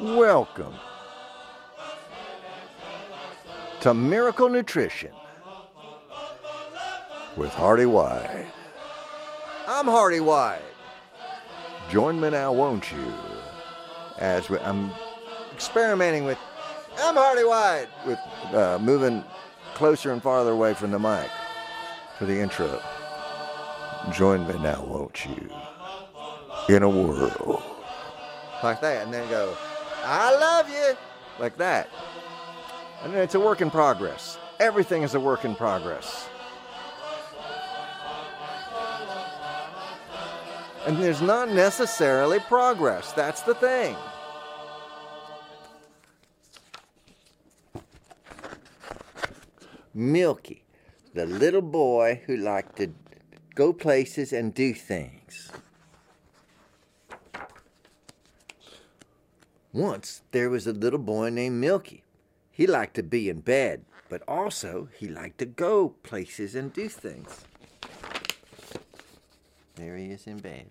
Welcome to Miracle Nutrition with Hearty White. I'm Hearty White. Join me now, won't you? As we, I'm experimenting with, I'm Hearty White, with uh, moving closer and farther away from the mic for the intro. Join me now, won't you? In a world. Like that, and then go, I love you. Like that. And it's a work in progress. Everything is a work in progress. And there's not necessarily progress. That's the thing. Milky, the little boy who liked to go places and do things. Once there was a little boy named Milky. He liked to be in bed, but also he liked to go places and do things. There he is in bed.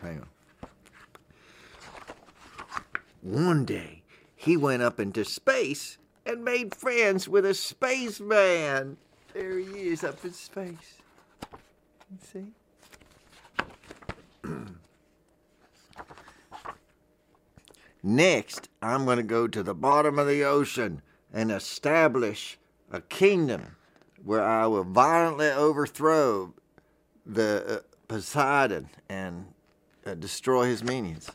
Hang on. One day, he went up into space and made friends with a spaceman. There he is up in space. See? Next, I'm going to go to the bottom of the ocean and establish a kingdom where I will violently overthrow the uh, Poseidon and uh, destroy his minions.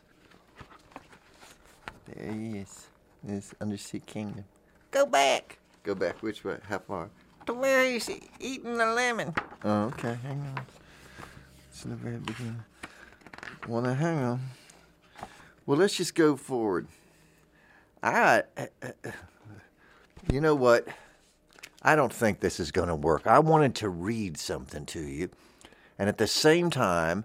There he is, this undersea kingdom. Go back. Go back which way? How far? To where he's eating the lemon. Oh, okay. Hang on. It's in the very beginning. Wanna hang on? Well, let's just go forward. I, you know what? I don't think this is going to work. I wanted to read something to you, and at the same time,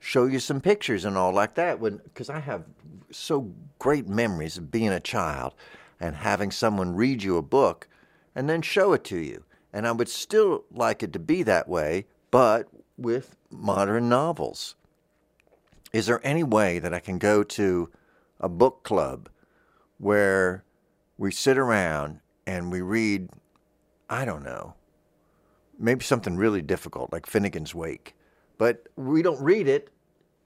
show you some pictures and all like that. When because I have so great memories of being a child and having someone read you a book and then show it to you. And I would still like it to be that way, but with modern novels. Is there any way that I can go to a book club where we sit around and we read, I don't know, maybe something really difficult like Finnegan's Wake, but we don't read it,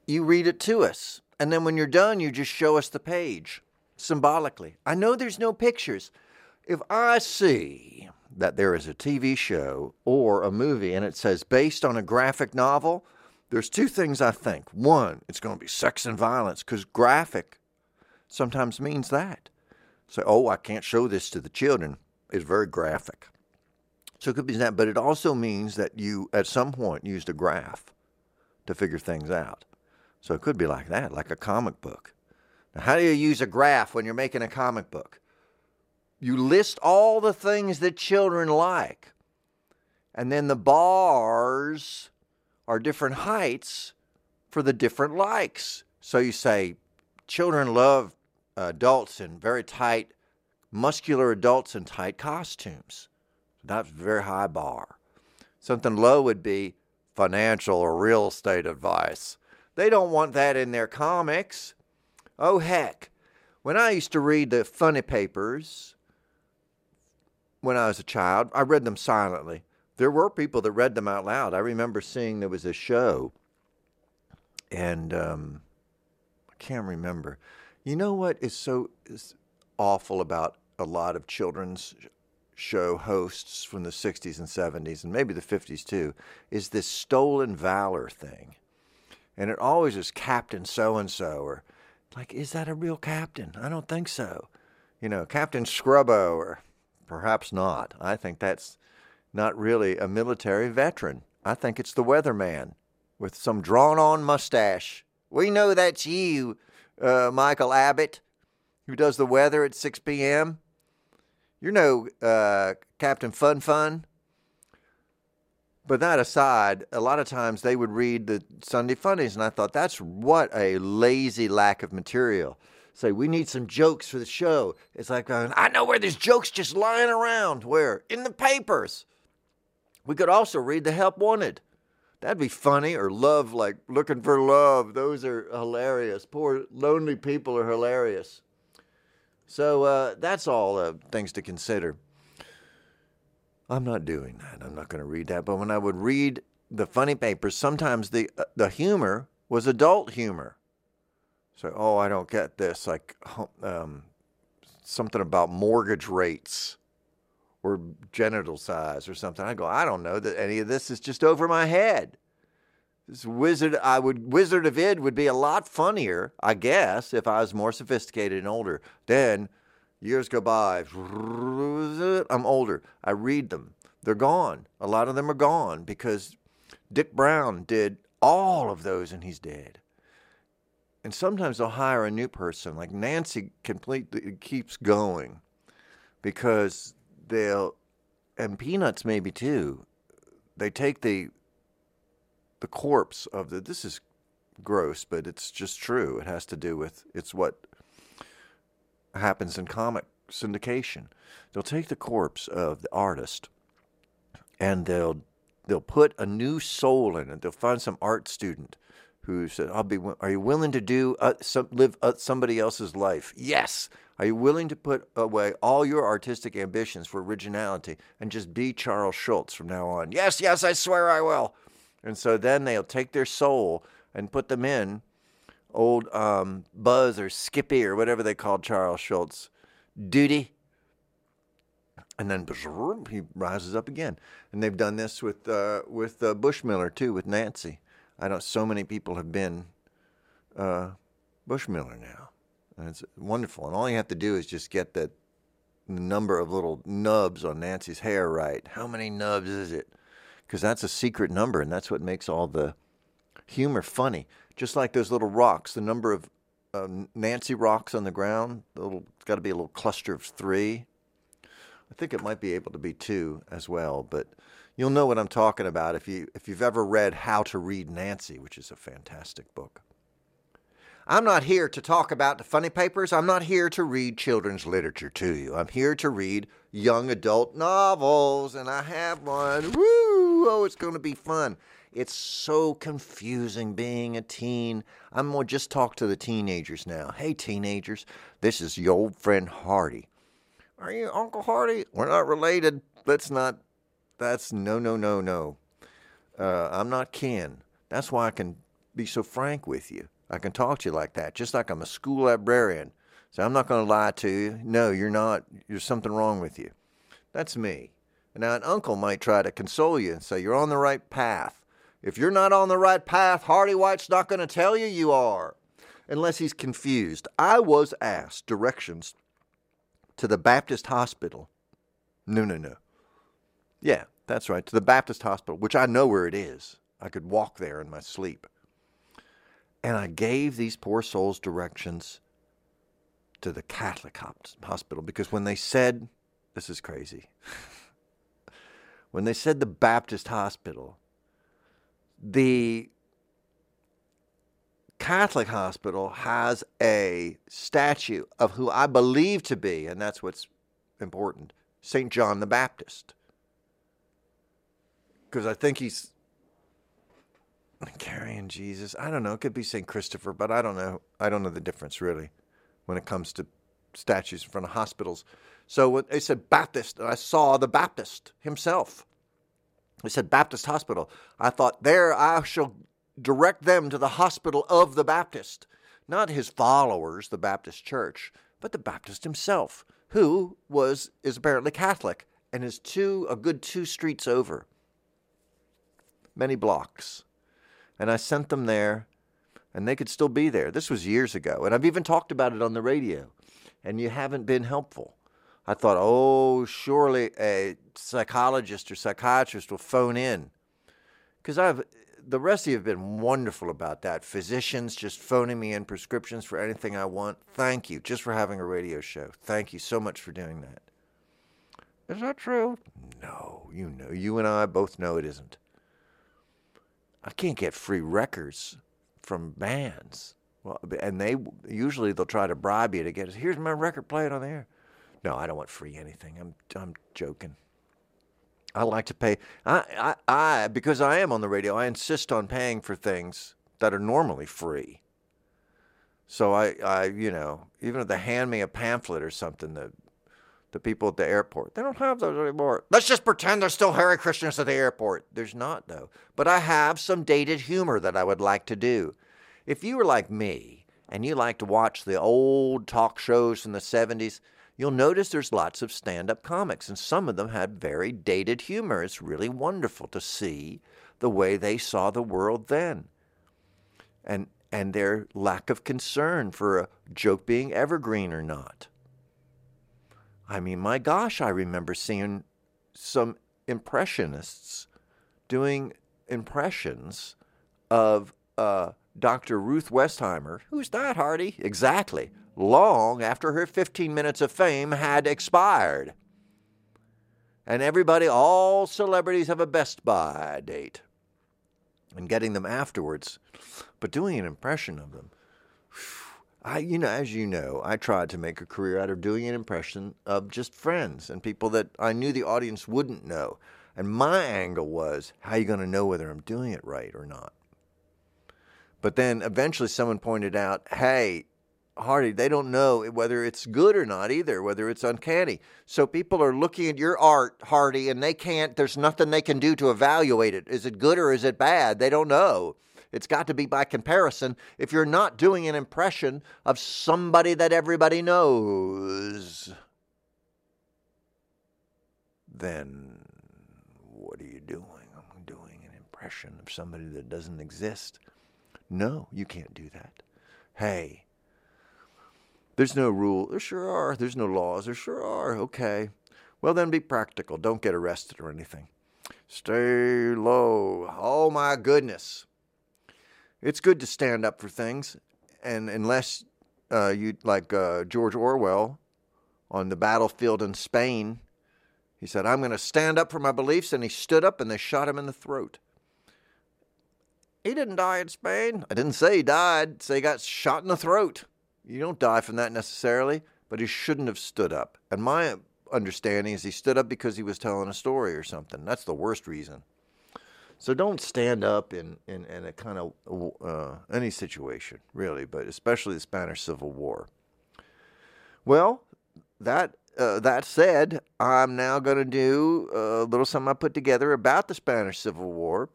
you read it to us. And then when you're done, you just show us the page symbolically. I know there's no pictures. If I see that there is a TV show or a movie and it says based on a graphic novel, there's two things I think. One, it's going to be sex and violence because graphic sometimes means that. So, oh, I can't show this to the children. It's very graphic. So it could be that, but it also means that you, at some point, used a graph to figure things out. So it could be like that, like a comic book. Now, how do you use a graph when you're making a comic book? You list all the things that children like, and then the bars are different heights for the different likes. So you say children love adults in very tight, muscular adults in tight costumes. That's a very high bar. Something low would be financial or real estate advice. They don't want that in their comics. Oh, heck. When I used to read the funny papers when I was a child, I read them silently there were people that read them out loud. I remember seeing there was a show, and um, I can't remember. You know what is so is awful about a lot of children's show hosts from the 60s and 70s, and maybe the 50s too, is this stolen valor thing. And it always is Captain so and so, or like, is that a real captain? I don't think so. You know, Captain Scrubbo, or perhaps not. I think that's not really a military veteran. I think it's the weatherman with some drawn on mustache. We know that's you, uh, Michael Abbott, who does the weather at 6 p.m. You're no uh, Captain Fun Fun. But that aside, a lot of times they would read the Sunday Funnies, and I thought that's what a lazy lack of material. Say, we need some jokes for the show. It's like, uh, I know where there's jokes just lying around. Where? In the papers. We could also read the help wanted. That'd be funny. Or love, like looking for love. Those are hilarious. Poor lonely people are hilarious. So uh, that's all uh, things to consider. I'm not doing that. I'm not going to read that. But when I would read the funny papers, sometimes the uh, the humor was adult humor. So, oh, I don't get this. Like um, something about mortgage rates or genital size or something. I go, I don't know that any of this is just over my head. This wizard, I would Wizard of Id would be a lot funnier, I guess, if I was more sophisticated and older. Then years go by. I'm older. I read them. They're gone. A lot of them are gone because Dik Browne did all of those and he's dead. And sometimes they'll hire a new person. Like Nancy completely keeps going because they'll, and Peanuts maybe too, they take the the corpse of the this is gross, but it's just true. It has to do with it's what happens in comic syndication. They'll take the corpse of the artist and they'll they'll put a new soul in it. They'll find some art student who said, "I'll be. Are you willing to do uh, some, live uh, somebody else's life?" Yes. Are you willing to put away all your artistic ambitions for originality and just be Charles Schulz from now on? Yes, yes, I swear I will. And so then they'll take their soul and put them in old um, Buzz or Skippy or whatever they called Charles Schulz. Duty. And then he rises up again. And they've done this with uh, with uh, Bushmiller too, with Nancy. I know so many people have been uh, Bushmiller now. And it's wonderful. And all you have to do is just get the number of little nubs on Nancy's hair right. How many nubs is it? because that's a secret number, and that's what makes all the humor funny. Just like those little rocks, the number of Nancy rocks on the ground, it's got to be a little cluster of three. I think it might be able to be two as well, but you'll know what I'm talking about if you if you've ever read How to Read Nancy, which is a fantastic book. I'm not here to talk about the funny papers. I'm not here to read children's literature to you. I'm here to read young adult novels, and I have one. Woo! oh, it's going to be fun. It's so confusing being a teen. I'm going to just talk to the teenagers now. Hey, teenagers, this is your old friend Hearty. Are you Uncle Hearty? We're not related. Let's not. That's no, no, no, no. Uh, I'm not kin. That's why I can be so frank with you. I can talk to you like that, just like I'm a school librarian. So I'm not going to lie to you. No, you're not. There's something wrong with you. That's me. Now, an uncle might try to console you and say, You're on the right path. If you're not on the right path, Hearty White's not going to tell you you are, unless he's confused. I was asked directions to the Baptist hospital. No, no, no. Yeah, that's right, to the Baptist hospital, which I know where it is. I could walk there in my sleep. And I gave these poor souls directions to the Catholic hospital because when they said, This is crazy. when they said the Baptist hospital, the Catholic hospital has a statue of who I believe to be, and that's what's important, St. John the Baptist. Because I think he's carrying Jesus. I don't know. It could be St. Christopher, but I don't know. I don't know the difference really when it comes to statues in front of hospitals. So they said Baptist, and I saw the Baptist himself. They said Baptist Hospital. I thought, there I shall direct them to the hospital of the Baptist. Not his followers, the Baptist church, but the Baptist himself, who was is apparently Catholic and is two a good two streets over. Many blocks. And I sent them there and they could still be there. This was years ago. And I've even talked about it on the radio and you haven't been helpful. I thought, oh, surely a psychologist or psychiatrist will phone in. Because I've the rest of you have been wonderful about that. Physicians just phoning me in prescriptions for anything I want. Thank you, just for having a radio show. Thank you so much for doing that. Is that true? No, you know, you and I both know it isn't. I can't get free records from bands. Well, and they usually they'll try to bribe you to get. Here's my record, play it on the air. No, I don't want free anything. I'm I'm joking. I like to pay. I, I, I, because I am on the radio, I insist on paying for things that are normally free. So I, I, you know, even if they hand me a pamphlet or something, the, the people at the airport, they don't have those anymore. Let's just pretend there's still Hare Krishnas at the airport. There's not, though. But I have some dated humor that I would like to do. If you were like me and you like to watch the old talk shows from the 70s, you'll notice there's lots of stand up comics, and some of them had very dated humor. It's really wonderful to see the way they saw the world then. And, and their lack of concern for a joke being evergreen or not. I mean, my gosh, I remember seeing some impressionists doing impressions of uh, Dr. Ruth Westheimer. Who's that, Hearty? Exactly. Long after her 15 minutes of fame had expired. And everybody, all celebrities have a Best Buy date. And getting them afterwards but doing an impression of them. I, you know, as you know, I tried to make a career out of doing an impression of just friends and people that I knew the audience wouldn't know. And my angle was, how are you going to know whether I'm doing it right or not? But then eventually someone pointed out, hey, Hearty, they don't know whether it's good or not either, whether it's uncanny. So people are looking at your art, Hearty, and they can't, there's nothing they can do to evaluate it. Is it good or is it bad? They don't know. It's got to be by comparison. If you're not doing an impression of somebody that everybody knows, then what are you doing? I'm doing an impression of somebody that doesn't exist. No, you can't do that. Hey, there's no rule. There sure are. There's no laws. There sure are. Okay. Well, then be practical. Don't get arrested or anything. Stay low. Oh, my goodness it's good to stand up for things, and unless uh, you like uh, George Orwell on the battlefield in Spain, he said, "I'm going to stand up for my beliefs," and he stood up, and they shot him in the throat. He didn't die in Spain. I didn't say he died. Say he got shot in the throat. You don't die from that necessarily, but he shouldn't have stood up. And my understanding is he stood up because he was telling a story or something. That's the worst reason. So don't stand up in, in, in a kind of uh, any situation, really, but especially the Spanish Civil War. Well, that uh, that said, I'm now going to do a little something I put together about the Spanish Civil War,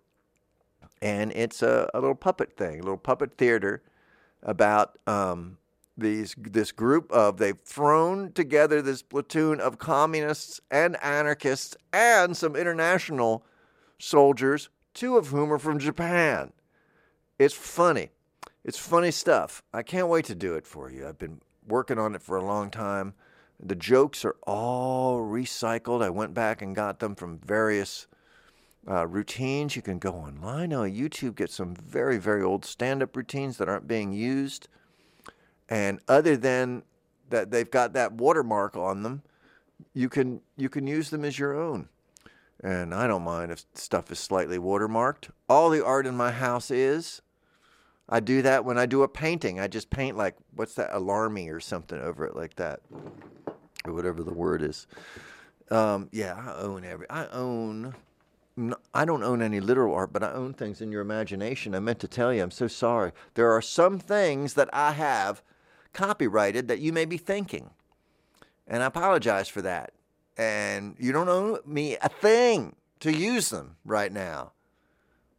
and it's a, a little puppet thing, a little puppet theater about um, these this group of they've thrown together this platoon of communists and anarchists and some international soldiers two of whom are from Japan. It's funny. It's funny stuff. I can't wait to do it for you. I've been working on it for a long time. The jokes are all recycled. I went back and got them from various uh, routines. You can go online on YouTube, get some very, very old stand up routines that aren't being used. And other than that, they've got that watermark on them, you can, you can use them as your own and I don't mind if stuff is slightly watermarked. All the art in my house is. I do that when I do a painting. I just paint like what's that Alamy or something over it like that, or whatever the word is. Um, yeah, I own every. I own. I don't own any literal art, but I own things in your imagination. I meant to tell you. I'm so sorry. There are some things that I have copyrighted that you may be thinking, and I apologize for that and you don't owe me a thing to use them right now.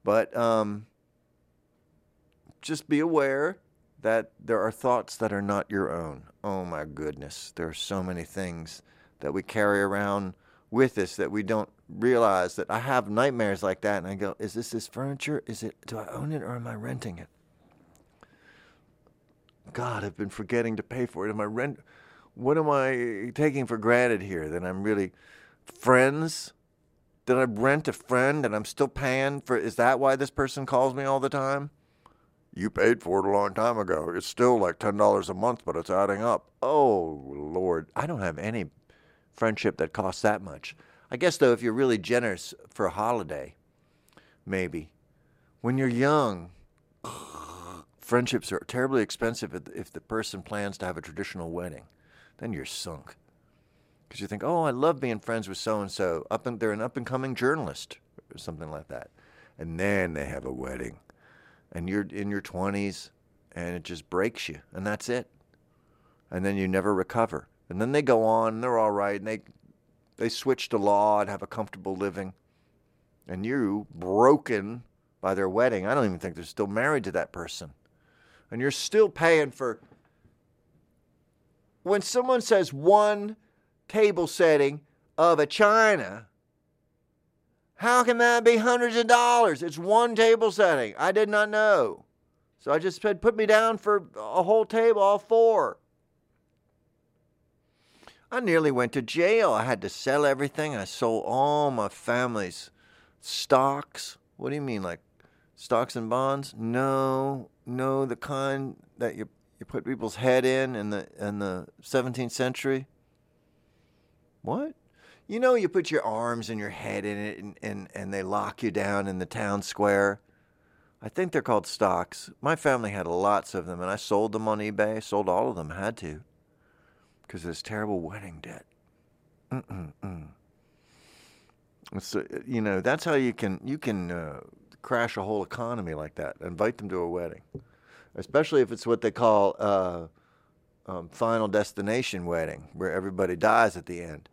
But um, just be aware that there are thoughts that are not your own. Oh my goodness, there are so many things that we carry around with us that we don't realize that I have nightmares like that and I go, is this this furniture? Is it do I own it or am I renting it? God, I've been forgetting to pay for it. Am I rent what am I taking for granted here? That I'm really friends? Did I rent a friend and I'm still paying for? Is that why this person calls me all the time? You paid for it a long time ago. It's still like ten dollars a month, but it's adding up. Oh Lord, I don't have any friendship that costs that much. I guess though, if you're really generous for a holiday, maybe. When you're young, friendships are terribly expensive if the person plans to have a traditional wedding then you're sunk. Because you think, oh, I love being friends with so and so. Up and they're an up and coming journalist or something like that. And then they have a wedding, and you're in your twenties, and it just breaks you, and that's it. And then you never recover. And then they go on, and they're all right, and they they switch to law and have a comfortable living. And you broken by their wedding. I don't even think they're still married to that person. And you're still paying for when someone says one table setting of a china, how can that be hundreds of dollars? It's one table setting. I did not know. So I just said, put me down for a whole table, all four. I nearly went to jail. I had to sell everything. I sold all my family's stocks. What do you mean, like stocks and bonds? No, no, the kind that you you put people's head in in the in the 17th century. What? You know, you put your arms and your head in it, and, and, and they lock you down in the town square. I think they're called stocks. My family had lots of them, and I sold them on eBay. Sold all of them. Had to, because of this terrible wedding debt. Mm-mm-mm. So you know that's how you can you can uh, crash a whole economy like that. Invite them to a wedding especially if it's what they call uh, um, final destination wedding, where everybody dies at the end.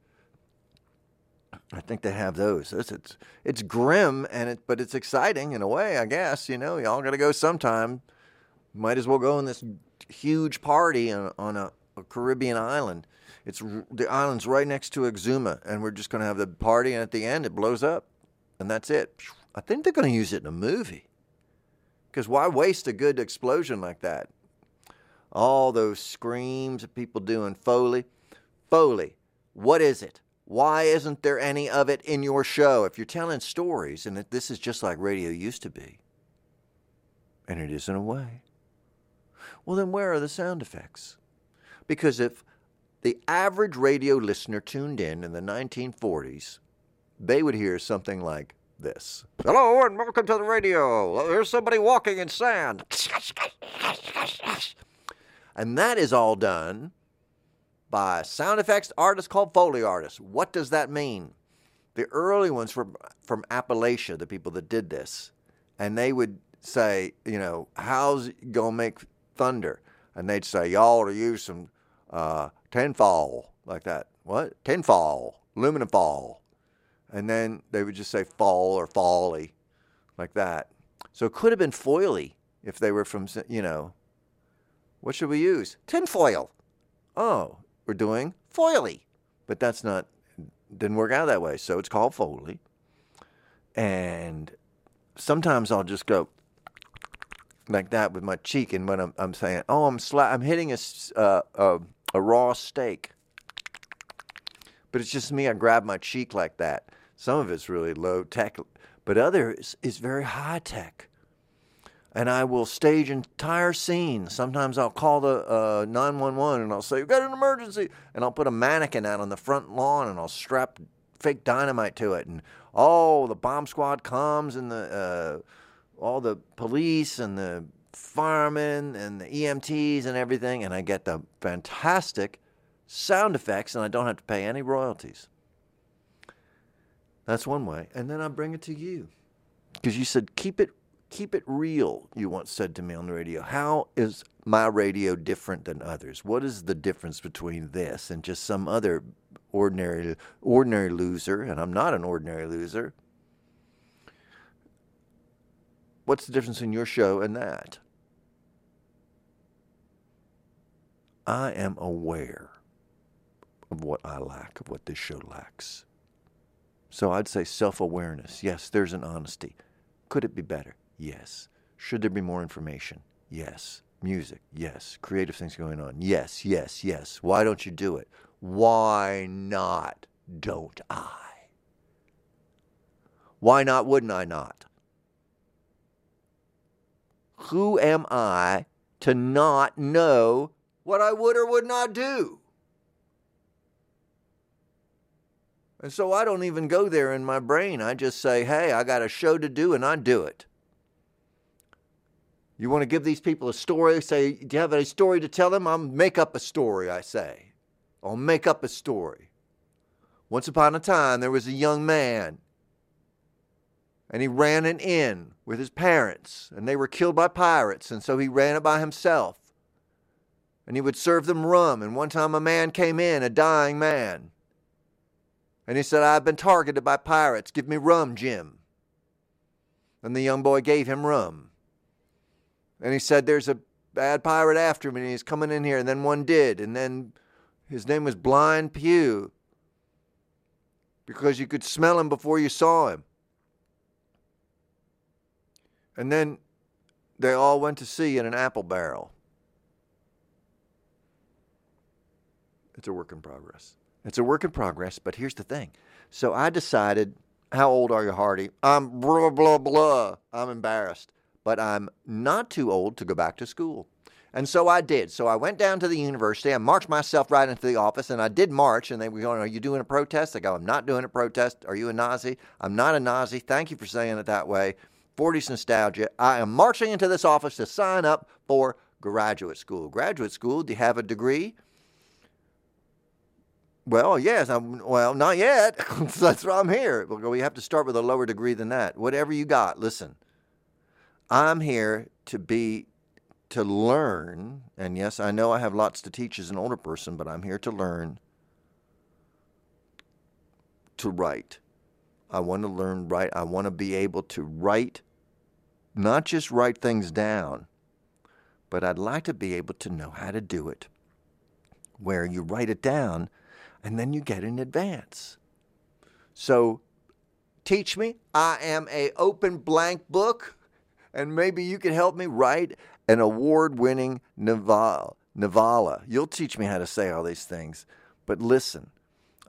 I think they have those. It's it's, it's grim and it, but it's exciting in a way, I guess. You know, y'all got to go sometime. Might as well go in this huge party on, on a, a, Caribbean island. It's the island's right next to Exuma, and we're just going to have the party, and at the end, it blows up, and that's it. I think they're going to use it in a movie. Because why waste a good explosion like that? All those screams of people doing Foley. Foley, what is it? Why isn't there any of it in your show? If you're telling stories, and this is just like radio used to be, and it is in a way, well, then where are the sound effects? Because if the average radio listener tuned in in the 1940s, they would hear something like this. Hello and welcome to the radio. There's somebody walking in sand. And that is all done by sound effects artists called Foley artists. What does that mean? The early ones from from Appalachia, the people that did this, and they would say, you know, how's it gonna make thunder? And they'd say, y'all ought to use some uh, tinfoil like that. What? Tinfoil, aluminum foil and then they would just say fall or folly, like that. So it could have been foily if they were from, you know, what should we use? Tinfoil. Oh, we're doing foily. But that's not, didn't work out that way. So it's called Foley. And sometimes I'll just go like that with my cheek. And when I'm, I'm saying, oh, I'm, sla- I'm hitting a, uh, a, a raw steak. But it's just me. I grab my cheek like that. Some of it's really low tech, but others is very high tech. And I will stage entire scenes. Sometimes I'll call the uh, 911 and I'll say, We've got an emergency. And I'll put a mannequin out on the front lawn and I'll strap fake dynamite to it. And oh, the bomb squad comes and the uh, all the police and the firemen and the EMTs and everything. And I get the fantastic sound effects and I don't have to pay any royalties. That's one way. And then I bring it to you. Because you said, keep it keep it real, you once said to me on the radio. How is my radio different than others? What is the difference between this and just some other ordinary ordinary loser? And I'm not an ordinary loser. What's the difference in your show and that? I am aware of what I lack, of what this show lacks. So I'd say self awareness. Yes, there's an honesty. Could it be better? Yes. Should there be more information? Yes. Music? Yes. Creative things going on? Yes, yes, yes. Why don't you do it? Why not? Don't I? Why not? Wouldn't I not? Who am I to not know what I would or would not do? And so I don't even go there in my brain. I just say, hey, I got a show to do, and I do it. You want to give these people a story? Say, do you have a story to tell them? I'll make up a story, I say. I'll make up a story. Once upon a time, there was a young man, and he ran an inn with his parents, and they were killed by pirates, and so he ran it by himself. And he would serve them rum, and one time a man came in, a dying man, and he said, I've been targeted by pirates. Give me rum, Jim. And the young boy gave him rum. And he said, There's a bad pirate after me, and he's coming in here. And then one did. And then his name was Blind Pew because you could smell him before you saw him. And then they all went to sea in an apple barrel. It's a work in progress. It's a work in progress, but here's the thing. So I decided, how old are you, Hearty? I'm blah, blah, blah. I'm embarrassed, but I'm not too old to go back to school. And so I did. So I went down to the university. I marched myself right into the office, and I did march. And they were going, Are you doing a protest? I go, I'm not doing a protest. Are you a Nazi? I'm not a Nazi. Thank you for saying it that way. 40s nostalgia. I am marching into this office to sign up for graduate school. Graduate school, do you have a degree? Well, yes. I'm, well, not yet. That's why I'm here. We have to start with a lower degree than that. Whatever you got, listen. I'm here to be to learn, and yes, I know I have lots to teach as an older person, but I'm here to learn to write. I want to learn write. I want to be able to write, not just write things down, but I'd like to be able to know how to do it. Where you write it down and then you get in advance. So teach me. I am a open blank book and maybe you can help me write an award winning novella. You'll teach me how to say all these things. But listen,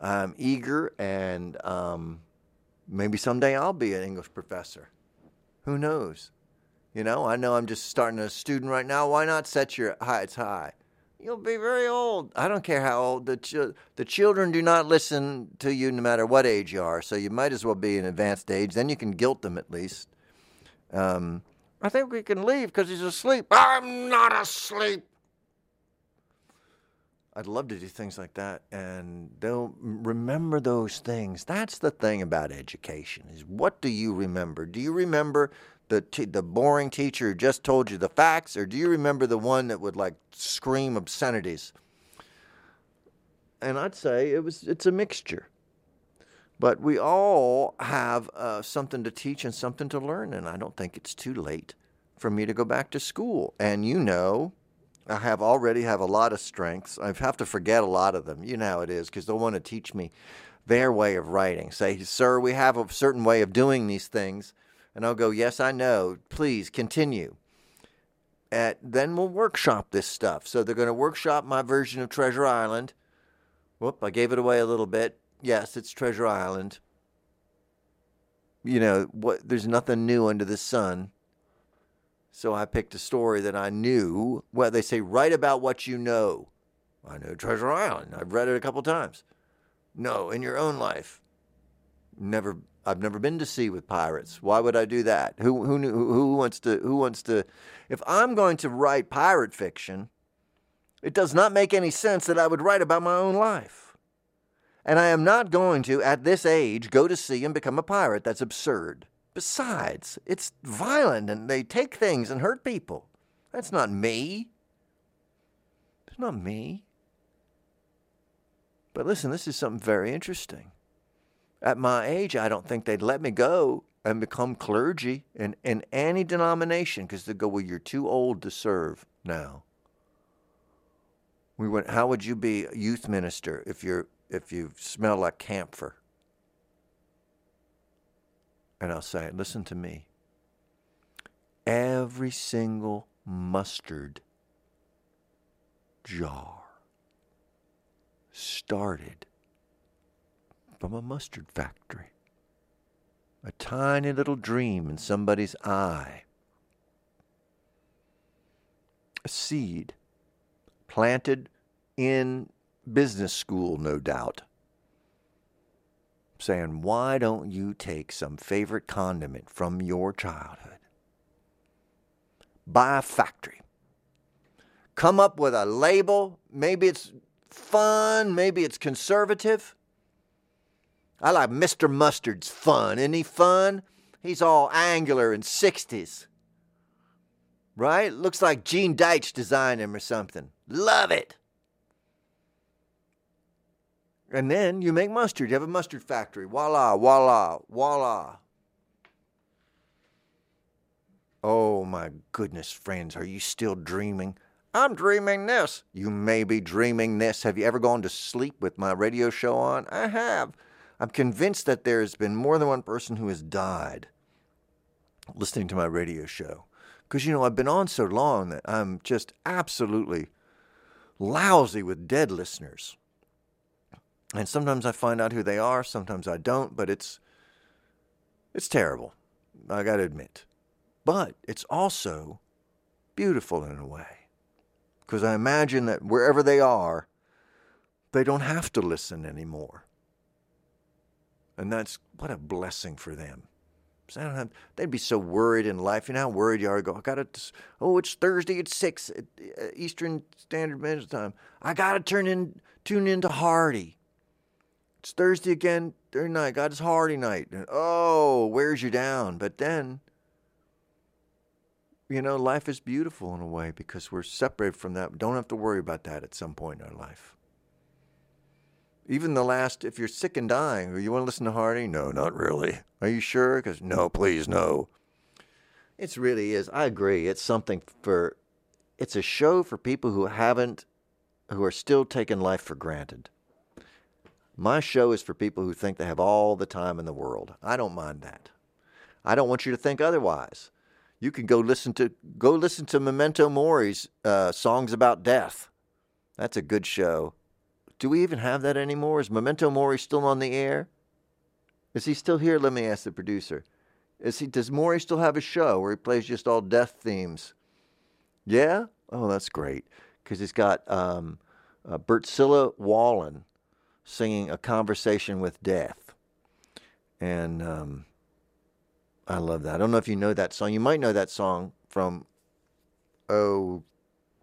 I'm eager and um, maybe someday I'll be an English professor. Who knows? You know, I know I'm just starting as a student right now. Why not set your heights high? You'll be very old. I don't care how old. The, ch- the children do not listen to you no matter what age you are, so you might as well be an advanced age. Then you can guilt them at least. Um, I think we can leave because he's asleep. I'm not asleep. I'd love to do things like that, and they'll remember those things. That's the thing about education: is what do you remember? Do you remember the t- the boring teacher who just told you the facts, or do you remember the one that would like scream obscenities? And I'd say it was it's a mixture. But we all have uh, something to teach and something to learn, and I don't think it's too late for me to go back to school. And you know, I have already have a lot of strengths. I have to forget a lot of them. You know how it is because they'll want to teach me their way of writing. Say, sir, we have a certain way of doing these things, and I'll go, yes, I know. Please continue. At, then we'll workshop this stuff. So they're going to workshop my version of Treasure Island. Whoop, I gave it away a little bit yes, it's Treasure Island. You know, what there's nothing new under the sun. So I picked a story that I knew. Well, they say write about what you know. I know Treasure Island. I've read it a couple times. No, in your own life. Never I've never been to sea with pirates. Why would I do that? Who who who wants to who wants to if I'm going to write pirate fiction, it does not make any sense that I would write about my own life. And I am not going to, at this age, go to sea and become a pirate. That's absurd. Besides, it's violent and they take things and hurt people. That's not me. It's not me. But listen, this is something very interesting. At my age, I don't think they'd let me go and become clergy in, in any denomination because they'd go, well, you're too old to serve now. We went, how would you be a youth minister if you're if you smell like camphor. And I'll say, listen to me. Every single mustard jar started from a mustard factory. A tiny little dream in somebody's eye. A seed planted in business school, no doubt, saying, Why don't you take some favorite condiment from your childhood? Buy a factory. Come up with a label. Maybe it's fun, maybe it's conservative. I like Mr. Mustard's fun. Isn't he fun? He's all angular and 60s. Right? Looks like Gene Deitch designed him or something. Love it. And then you make mustard. You have a mustard factory. Voila, voila, voila. Oh my goodness, friends, are you still dreaming? I'm dreaming this. You may be dreaming this. Have you ever gone to sleep with my radio show on? I have. I'm convinced that there's been more than one person who has died listening to my radio show. Because, you know, I've been on so long that I'm just absolutely lousy with dead listeners. And sometimes I find out who they are, sometimes I don't, but it's it's terrible. I got to admit. But it's also beautiful in a way. Because I imagine that wherever they are, they don't have to listen anymore. And that's what a blessing for them. Don't have, they'd be so worried in life. You know how worried you are. Go, I got to, oh, it's Thursday at 6 at uh, Eastern Standard Minutes Time. I got to turn in, tune into Hearty. It's Thursday again, Thursday night. God, it's Hearty night. And, oh, wears you down. But then, you know, life is beautiful in a way because we're separated from that. Don't have to worry about that at some point in our life. Even the last, if you're sick and dying, you want to listen to Hearty? No, not really. Are you sure? Because no, please, no. It really is. I agree. It's something for, it's a show for people who haven't, who are still taking life for granted. My show is for people who think they have all the time in the world. I don't mind that. I don't want you to think otherwise. You can go listen to go listen to Memento Mori's uh, songs about death. That's a good show. Do we even have that anymore? Is Memento Mori still on the air? Is he still here? Let me ask the producer. Is he? Does Mori still have a show where he plays just all death themes? Yeah. Oh, that's great because he's got um, uh, Wallin singing "A Conversation with Death," and um, I love that. I don't know if you know that song. You might know that song from. Oh,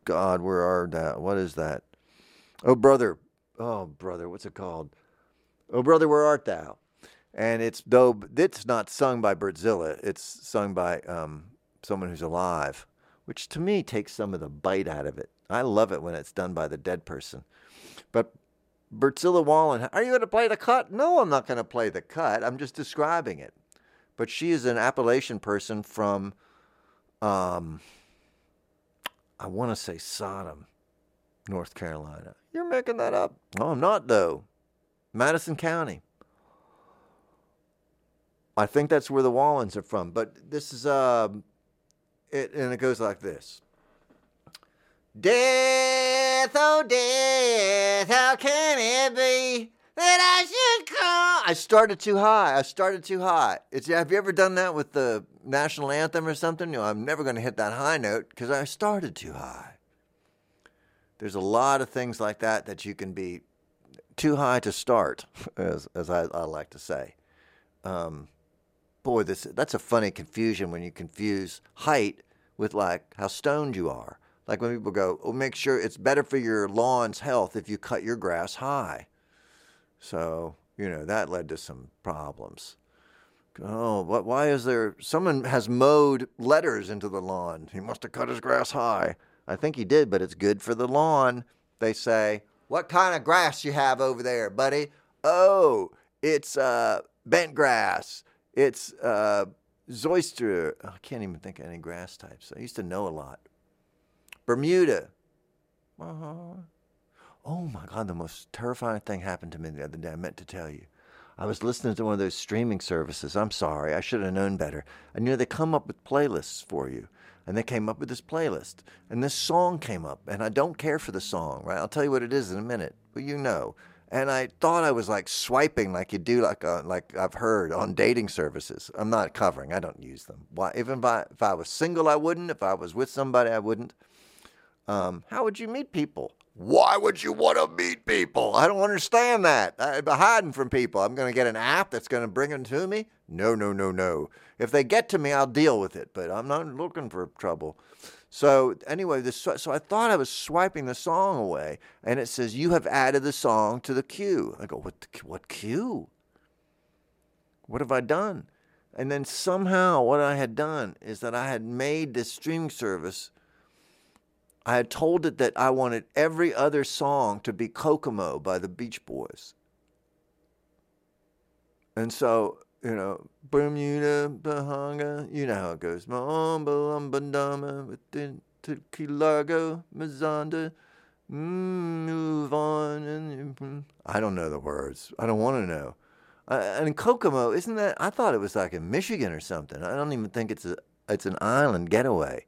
God, where are that? What is that? Oh, brother, oh brother, what's it called? Oh brother, where art thou? And it's though it's not sung by Berzilla, it's sung by um, someone who's alive, which to me takes some of the bite out of it. I love it when it's done by the dead person. But Berzilla Wallin, are you going to play the cut? No, I'm not going to play the cut. I'm just describing it. But she is an Appalachian person from, um, I want to say Sodom, North Carolina. You're making that up. No, I'm not, though. Madison County. I think that's where the Wallins are from. But this is, uh, it, and it goes like this Death, oh, death, how can it be that I should come? I started too high. I started too high. It's, have you ever done that with the national anthem or something? You know, I'm never going to hit that high note because I started too high. There's a lot of things like that that you can be too high to start, as, as I, I like to say. Um, boy, this that's a funny confusion when you confuse height with like how stoned you are. Like when people go, "Oh, make sure it's better for your lawn's health if you cut your grass high." So you know that led to some problems. Oh, what? Why is there? Someone has mowed letters into the lawn. He must have cut his grass high. I think he did, but it's good for the lawn. They say, "What kind of grass you have over there, buddy?" Oh, it's uh, bent grass. It's uh, zoyster. I can't even think of any grass types. I used to know a lot. Bermuda. Uh-huh. Oh my God, the most terrifying thing happened to me the other day. I meant to tell you. I was listening to one of those streaming services. I'm sorry, I should have known better. You know, they come up with playlists for you and they came up with this playlist. And this song came up, and I don't care for the song, right? I'll tell you what it is in a minute. but you know. And I thought I was like swiping like you do, like uh, like I've heard on dating services. I'm not covering. I don't use them. Why? Even if I, if I was single, I wouldn't. If I was with somebody, I wouldn't. Um, how would you meet people? Why would you want to meet people? I don't understand that. I'm hiding from people. I'm going to get an app that's going to bring them to me? No, no, no, no. If they get to me, I'll deal with it, but I'm not looking for trouble. So anyway, this, so I thought I was swiping the song away, and it says you have added the song to the queue. I go, what? What queue? What have I done? And then somehow, what I had done is that I had made this streaming service. I had told it that I wanted every other song to be Kokomo by the Beach Boys. And so, you know, Bermuda, Bahanga, you know how it goes. Mamba, Tequilago, Mazanda, move on. And I don't know the words. I don't want to know. Uh, and Kokomo, isn't that? I thought it was like in Michigan or something. I don't even think it's a it's an island getaway.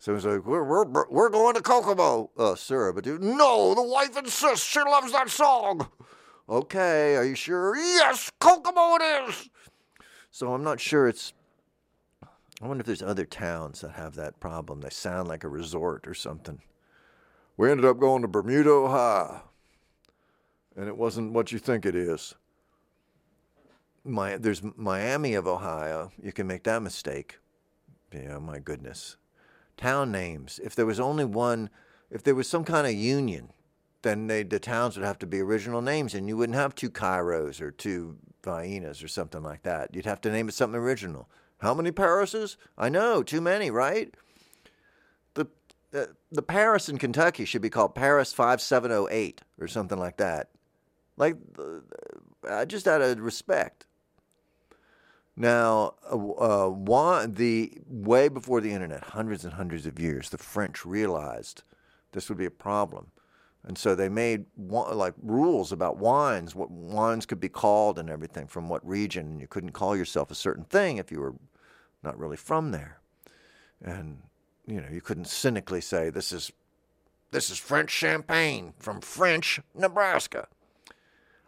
So it's like we're we're we're going to Kokomo, uh, sir. But dude, no, the wife insists. She loves that song. Okay, are you sure? Yes, Kokomo it is. So I'm not sure it's. I wonder if there's other towns that have that problem. They sound like a resort or something. We ended up going to Bermuda, Ohio, and it wasn't what you think it is. My, there's Miami of Ohio. You can make that mistake. Yeah, my goodness. Town names. If there was only one, if there was some kind of union, then they, the towns would have to be original names, and you wouldn't have two Cairos or two Viennas or something like that. You'd have to name it something original. How many Parises? I know, too many, right? The, uh, the Paris in Kentucky should be called Paris 5708 or something like that. Like, uh, just out of respect. Now, uh, uh the way before the internet, hundreds and hundreds of years, the French realized this would be a problem and so they made like rules about wines, what wines could be called and everything from what region. And you couldn't call yourself a certain thing if you were not really from there. And you know, you couldn't cynically say this is this is French champagne from French Nebraska.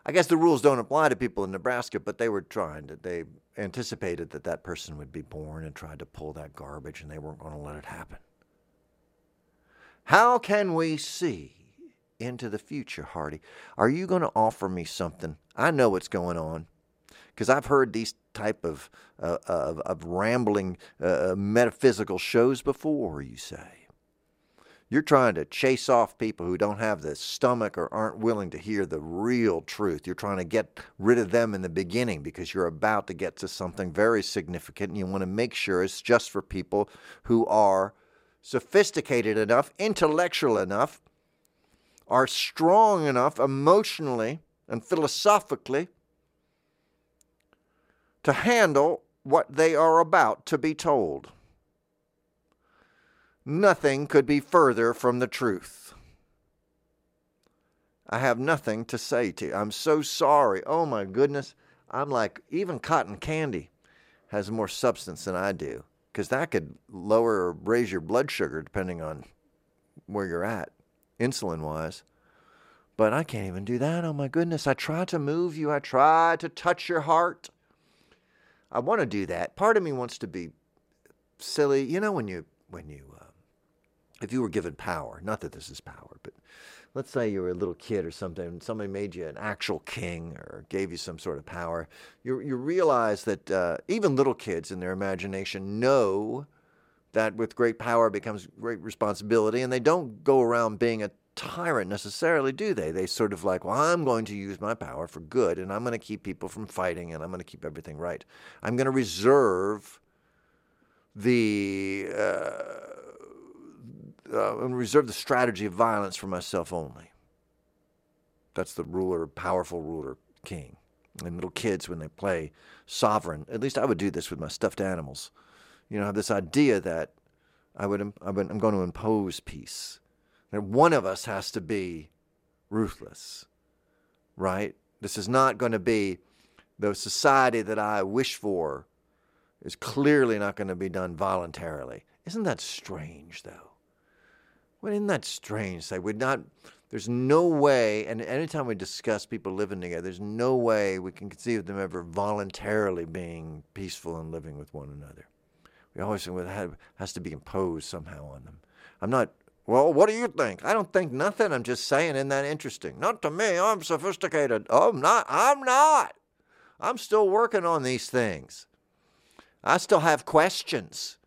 I guess the rules don't apply to people in Nebraska, but they were trying to. They anticipated that that person would be born and tried to pull that garbage, and they weren't going to let it happen. How can we see into the future, Hearty. Are you going to offer me something? I know what's going on because I've heard these type of uh, of, of, rambling uh, uh, metaphysical shows before. You say you're trying to chase off people who don't have the stomach or aren't willing to hear the real truth. You're trying to get rid of them in the beginning because you're about to get to something very significant, and you want to make sure it's just for people who are sophisticated enough, intellectual enough are strong enough emotionally and philosophically to handle what they are about to be told. Nothing could be further from the truth. I have nothing to say to you. I'm so sorry. Oh my goodness. I'm like, even cotton candy has more substance than I do because that could lower or raise your blood sugar depending on where you're at insulin wise. But I can't even do that. Oh my goodness. I try to move you, I try to touch your heart. I want to do that. Part of me wants to be silly. You know, when you, when you, uh, if you were given power, not that this is power, but let's say you were a little kid or something, and somebody made you an actual king or gave you some sort of power, you, you realize that uh, even little kids in their imagination know that with great power becomes great responsibility, and they don't go around being a tyrant necessarily, do they? They sort of like, well, I'm going to use my power for good, and I'm going to keep people from fighting, and I'm going to keep everything right. I'm going to reserve the uh, uh, and reserve the strategy of violence for myself only. That's the ruler, powerful ruler, king. And little kids, when they play sovereign, at least I would do this with my stuffed animals. You know, have this idea that I would, I'm going to impose peace that one of us has to be ruthless, right? This is not going to be the society that I wish for is clearly not going to be done voluntarily. Isn't that strange, though? Well, isn't that strange? Say, we're not, there's no way, and anytime we discuss people living together, there's no way we can conceive of them ever voluntarily being peaceful and living with one another. We always think well, it has to be imposed somehow on them. I'm not well, what do you think? I don't think nothing. I'm just saying, isn't that interesting? Not to me. I'm sophisticated. I'm not. I'm not. I'm still working on these things. I still have questions.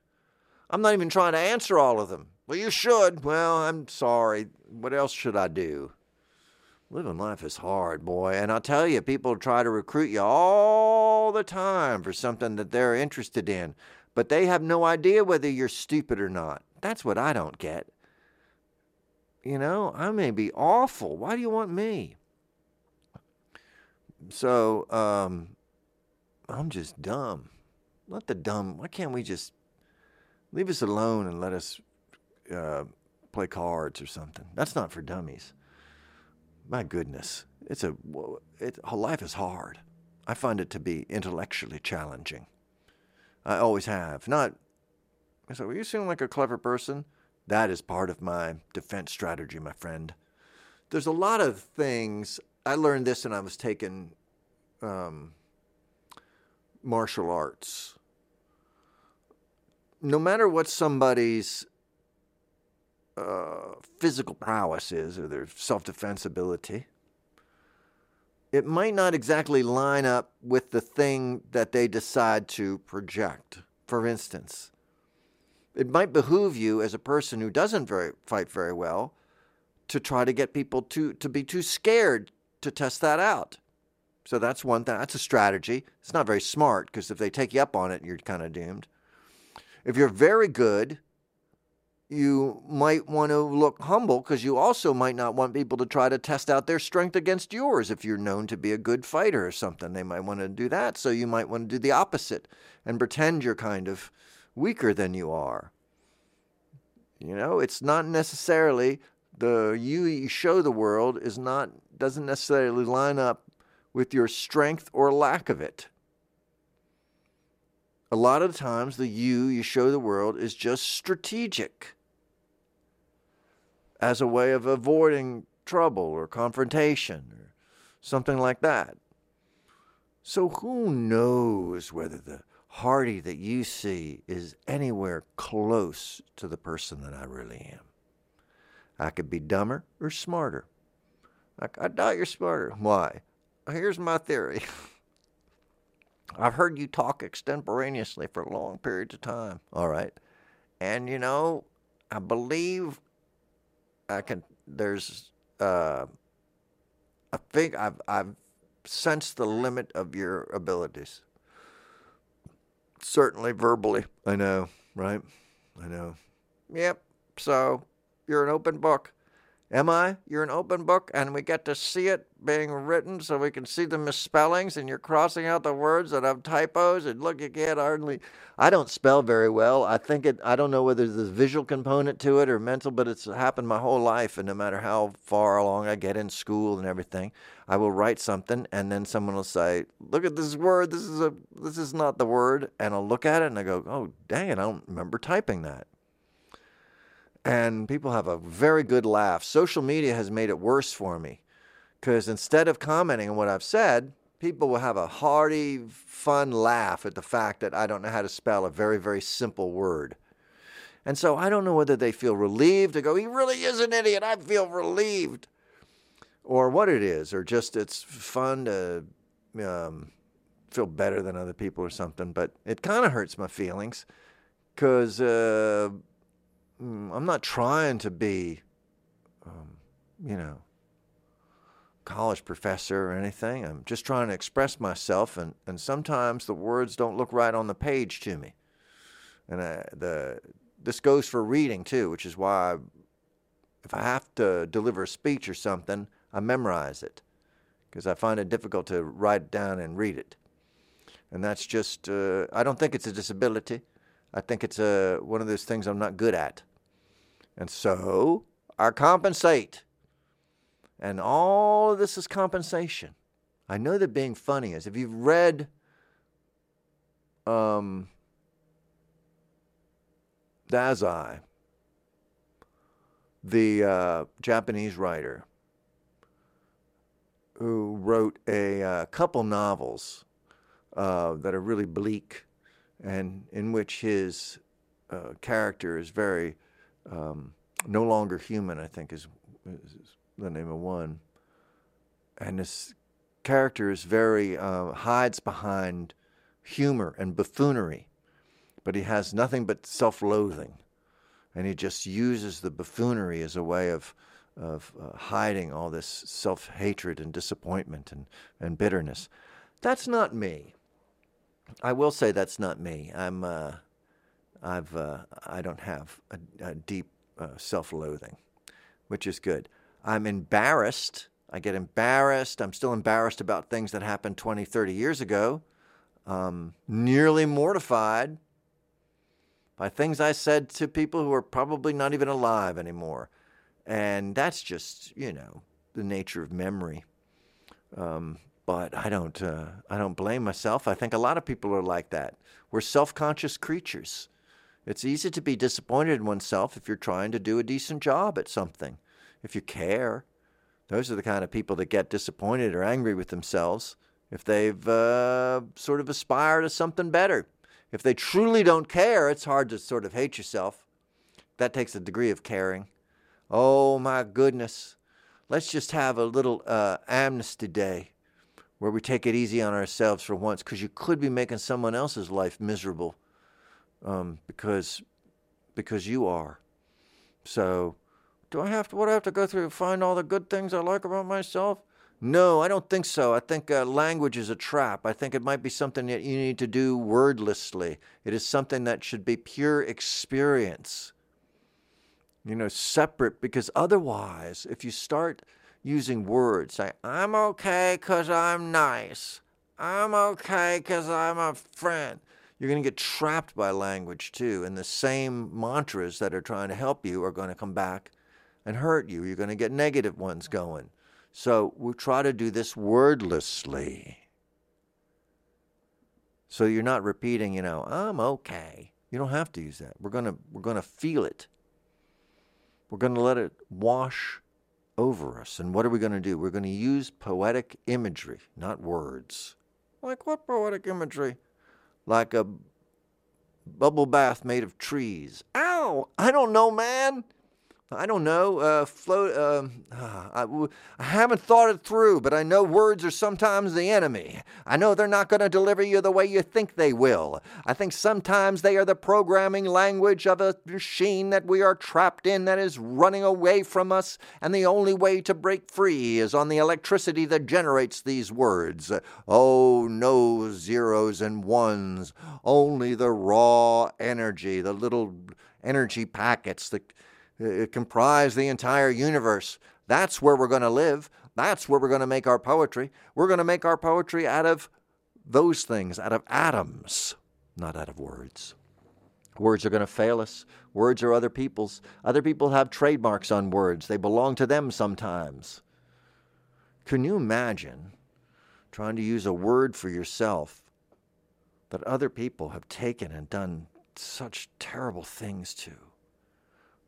I'm not even trying to answer all of them. Well, you should. Well, I'm sorry. What else should I do? Living life is hard, boy. And I tell you, people try to recruit you all the time for something that they're interested in, but they have no idea whether you're stupid or not. That's what I don't get. You know, I may be awful. Why do you want me? So, um, I'm just dumb. Let the dumb, why can't we just leave us alone and let us uh, play cards or something? That's not for dummies. My goodness, it's a, it, life is hard. I find it to be intellectually challenging. I always have. Not, so you seem like a clever person. That is part of my defense strategy, my friend. There's a lot of things. I learned this and I was taking um, martial arts. No matter what somebody's uh, physical prowess is or their self defense ability, it might not exactly line up with the thing that they decide to project. For instance, it might behoove you as a person who doesn't very, fight very well to try to get people to, to be too scared to test that out. So that's one thing. That's a strategy. It's not very smart because if they take you up on it, you're kind of doomed. If you're very good, you might want to look humble because you also might not want people to try to test out their strength against yours. If you're known to be a good fighter or something, they might want to do that. So you might want to do the opposite and pretend you're kind of weaker than you are. You know, it's not necessarily the you show the world is not doesn't necessarily line up with your strength or lack of it. A lot of times, the you you show the world is just strategic as a way of avoiding trouble or confrontation or something like that. So, who knows whether the Hearty that you see is anywhere close to the person that I really am. I could be dumber or smarter. I, doubt you're smarter. Why? Here's my theory. I've heard you talk extemporaneously for long periods of time. All right. And, you know, I believe I can, there's, uh, I think I've, I've sensed the limit of your abilities certainly verbally. I know, right? I know. Yep. So you're an open book. Am I? You're an open book, and we get to see it being written so we can see the misspellings, and you're crossing out the words that have typos. And look, you can't hardly. I don't spell very well. I think it. I don't know whether there's a visual component to it or mental, but it's happened my whole life. And no matter how far along I get in school and everything, I will write something, and then someone will say, "Look at this word. This is a. This is not the word." And I'll look at it and I go, "Oh, dang it! I don't remember typing that." And people have a very good laugh. Social media has made it worse for me because instead of commenting on what I've said, people will have a hearty, fun laugh at the fact that I don't know how to spell a very, very simple word. And so I don't know whether they feel relieved to go, he really is an idiot. I feel relieved. Or what it is, or just it's fun to um, feel better than other people or something. But it kind of hurts my feelings because. Uh, I'm not trying to be, um, you know, college professor or anything. I'm just trying to express myself, and, and sometimes the words don't look right on the page to me. And I, the this goes for reading too, which is why I, if I have to deliver a speech or something, I memorize it because I find it difficult to write it down and read it. And that's just, uh, I don't think it's a disability. I think it's a, one of those things I'm not good at. And so I compensate. And all of this is compensation. I know that being funny is. If you've read um, Dazai, the uh, Japanese writer who wrote a uh, couple novels uh, that are really bleak and in which his uh, character is very um, no longer human. I think is, is, the name of one, and this character is very uh, hides behind humor and buffoonery, but he has nothing but self-loathing, and he just uses the buffoonery as a way of of uh, hiding all this self-hatred and disappointment and, and bitterness. That's not me. I will say that's not me. I'm. Uh, I've. Uh, I don't have a, a deep uh, self-loathing, which is good. I'm embarrassed. I get embarrassed. I'm still embarrassed about things that happened 20, 30 years ago. Um, nearly mortified by things I said to people who are probably not even alive anymore. And that's just, you know, the nature of memory. Um, but I don't, uh, I don't blame myself. I think a lot of people are like that. We're self-conscious creatures. It's easy to be disappointed in oneself if you're trying to do a decent job at something, if you care. Those are the kind of people that get disappointed or angry with themselves if they've uh, sort of aspired to something better. If they truly don't care, it's hard to sort of hate yourself. That takes a degree of caring. Oh my goodness. Let's just have a little uh, amnesty day where we take it easy on ourselves for once because you could be making someone else's life miserable um, because because you are. So, do I have to? What do I have to go through find all the good things I like about myself? No, I don't think so. I think uh, language is a trap. I think it might be something that you need to do wordlessly. It is something that should be pure experience. You know, separate because otherwise, if you start using words, say, I'm okay because I'm nice. I'm okay because I'm a friend you're going to get trapped by language too. And the same mantras that are trying to help you are going to come back and hurt you. You're going to get negative ones going. So we try to do this wordlessly. So you're not repeating, you know, I'm okay. You don't have to use that. We're going to we're going to feel it. We're going to let it wash over us. And what are we going to do? We're going to use poetic imagery, not words. Like what poetic imagery? like a bubble bath made of trees. Ow! I don't know, man. I don't know. Uh, float. I, I haven't thought it through, but I know words are sometimes the enemy. I know they're not going to deliver you the way you think they will. I think sometimes they are the programming language of a machine that we are trapped in that is running away from us, and the only way to break free is on the electricity that generates these words. Oh, no zeros and ones, only the raw energy, the little energy packets that it comprise the entire universe. That's where we're going to live. That's where we're going to make our poetry. We're going to make our poetry out of those things, out of atoms, not out of words. Words are going to fail us. Words are other people's. Other people have trademarks on words, they belong to them sometimes. Can you imagine trying to use a word for yourself that other people have taken and done such terrible things to?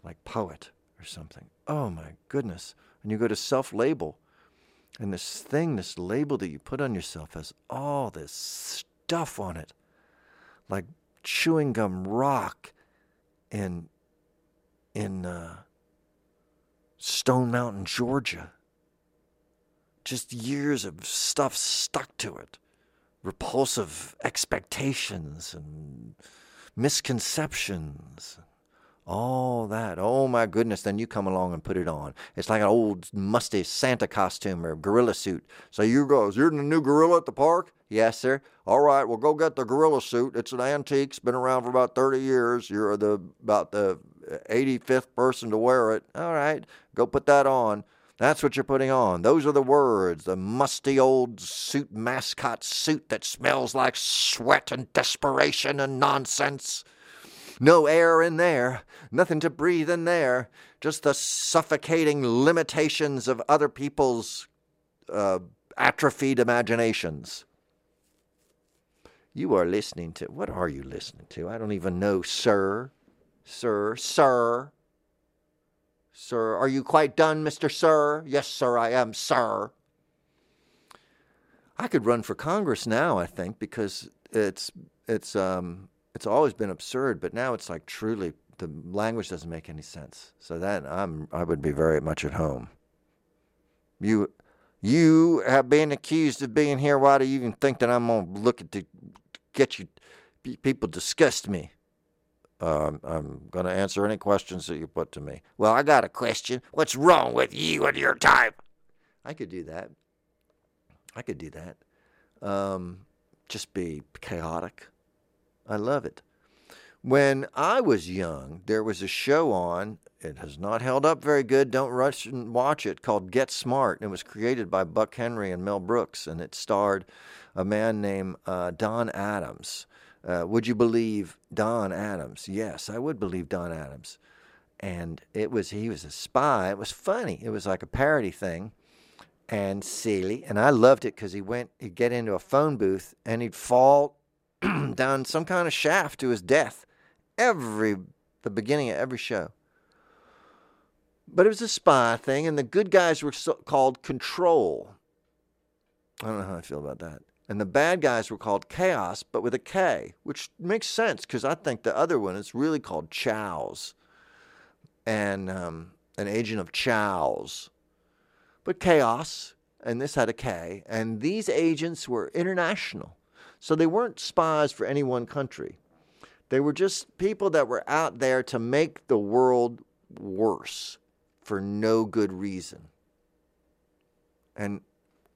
Like poet or something. Oh my goodness. And you go to self label, and this thing, this label that you put on yourself has all this stuff on it, like chewing gum rock in, in uh, Stone Mountain, Georgia. Just years of stuff stuck to it, repulsive expectations and misconceptions all that. Oh my goodness. Then you come along and put it on. It's like an old musty Santa costume or gorilla suit. So you goes, You're the new gorilla at the park? Yes, sir. All right, well go get the gorilla suit. It's an antique. It's been around for about 30 years. You're the about the uh, 85th person to wear it. All right, go put that on. That's what you're putting on. Those are the words. The musty old suit mascot suit that smells like sweat and desperation and nonsense. No air in there, nothing to breathe in there, just the suffocating limitations of other people's uh, atrophied imaginations. You are listening to, what are you listening to? I don't even know, sir. Sir, sir. Sir, are you quite done, Mr. Sir? Yes, sir, I am, sir. I could run for Congress now, I think, because it's it's um it's always been absurd, but now it's like truly the language doesn't make any sense. So that I'm I would be very much at home. You you have been accused of being here. Why do you even think that I'm gonna look at to get you? People disgust me. Um, I'm going to answer any questions that you put to me. Well, I got a question. What's wrong with you and your type? I could do that. I could do that. Um, just be chaotic. I love it. When I was young, there was a show on. It has not held up very good. Don't rush and watch it. Called Get Smart. It was created by Buck Henry and Mel Brooks, and it starred a man named uh, Don Adams. Uh, would you believe Don Adams? Yes, I would believe Don Adams. And it was he was a spy. It was funny. It was like a parody thing, and silly. And I loved it because he went. He'd get into a phone booth and he'd fall down some kind of shaft to his death every the beginning of every show. But it was a spy thing, and the good guys were so, called Control. I don't know how I feel about that. And the bad guys were called Chaos, but with a K, which makes sense because I think the other one is really called Chows, and um, an agent of Chows. But Chaos, and this had a K, and these agents were international. So they weren't spies for any one country. They were just people that were out there to make the world worse for no good reason. And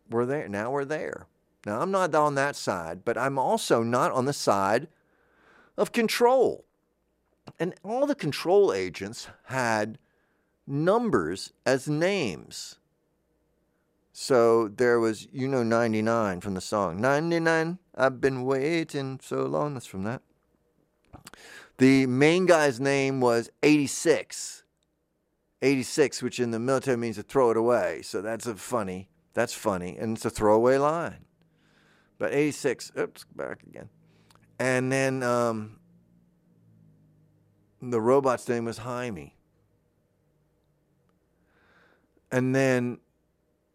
we're there. Now we're there. Now I'm not on that side, but I'm also not on the side of control. And all the control agents had numbers as names. So there was, you know, 99 from the song. 99, I've been waiting so long. That's from that. The main guy's name was 86. 86, which in the military means to throw it away. So that's a funny, that's funny. And it's a throwaway line. But 86, oops, back again. And then um, the robot's name was Hymie. And then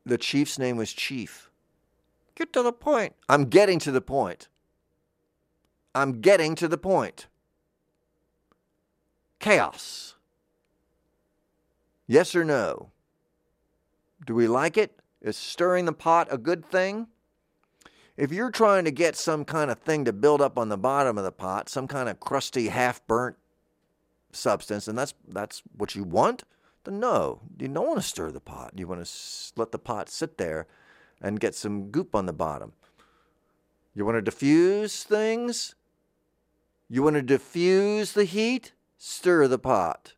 the chief's name was Chief. Get to the point. I'm getting to the point. I'm getting to the point. Chaos. Yes or no? Do we like it? Is stirring the pot a good thing? If you're trying to get some kind of thing to build up on the bottom of the pot, some kind of crusty, half burnt substance, and that's, that's what you want, then no, you don't want to stir the pot. You want to let the pot sit there and get some goop on the bottom. You want to diffuse things? You want to diffuse the heat? Stir the pot.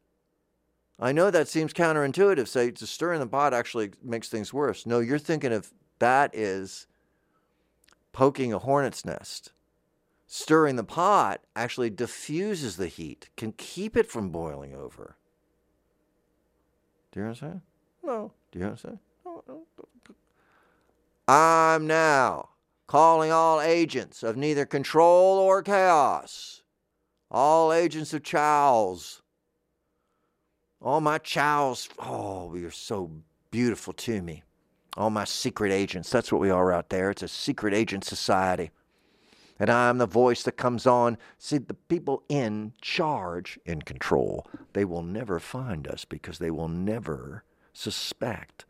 I know that seems counterintuitive. Say to stir in the pot actually makes things worse. No, you're thinking of that is poking a hornet's nest. Stirring the pot actually diffuses the heat, can keep it from boiling over. Do you understand? No. Do you understand? No, no, no. I'm now calling all agents of neither control or chaos, all agents of chows, all my chows. Oh, you're so beautiful to me. All my secret agents. That's what we are out there. It's a secret agent society. And I'm the voice that comes on. See, the people in charge, in control, they will never find us because they will never suspect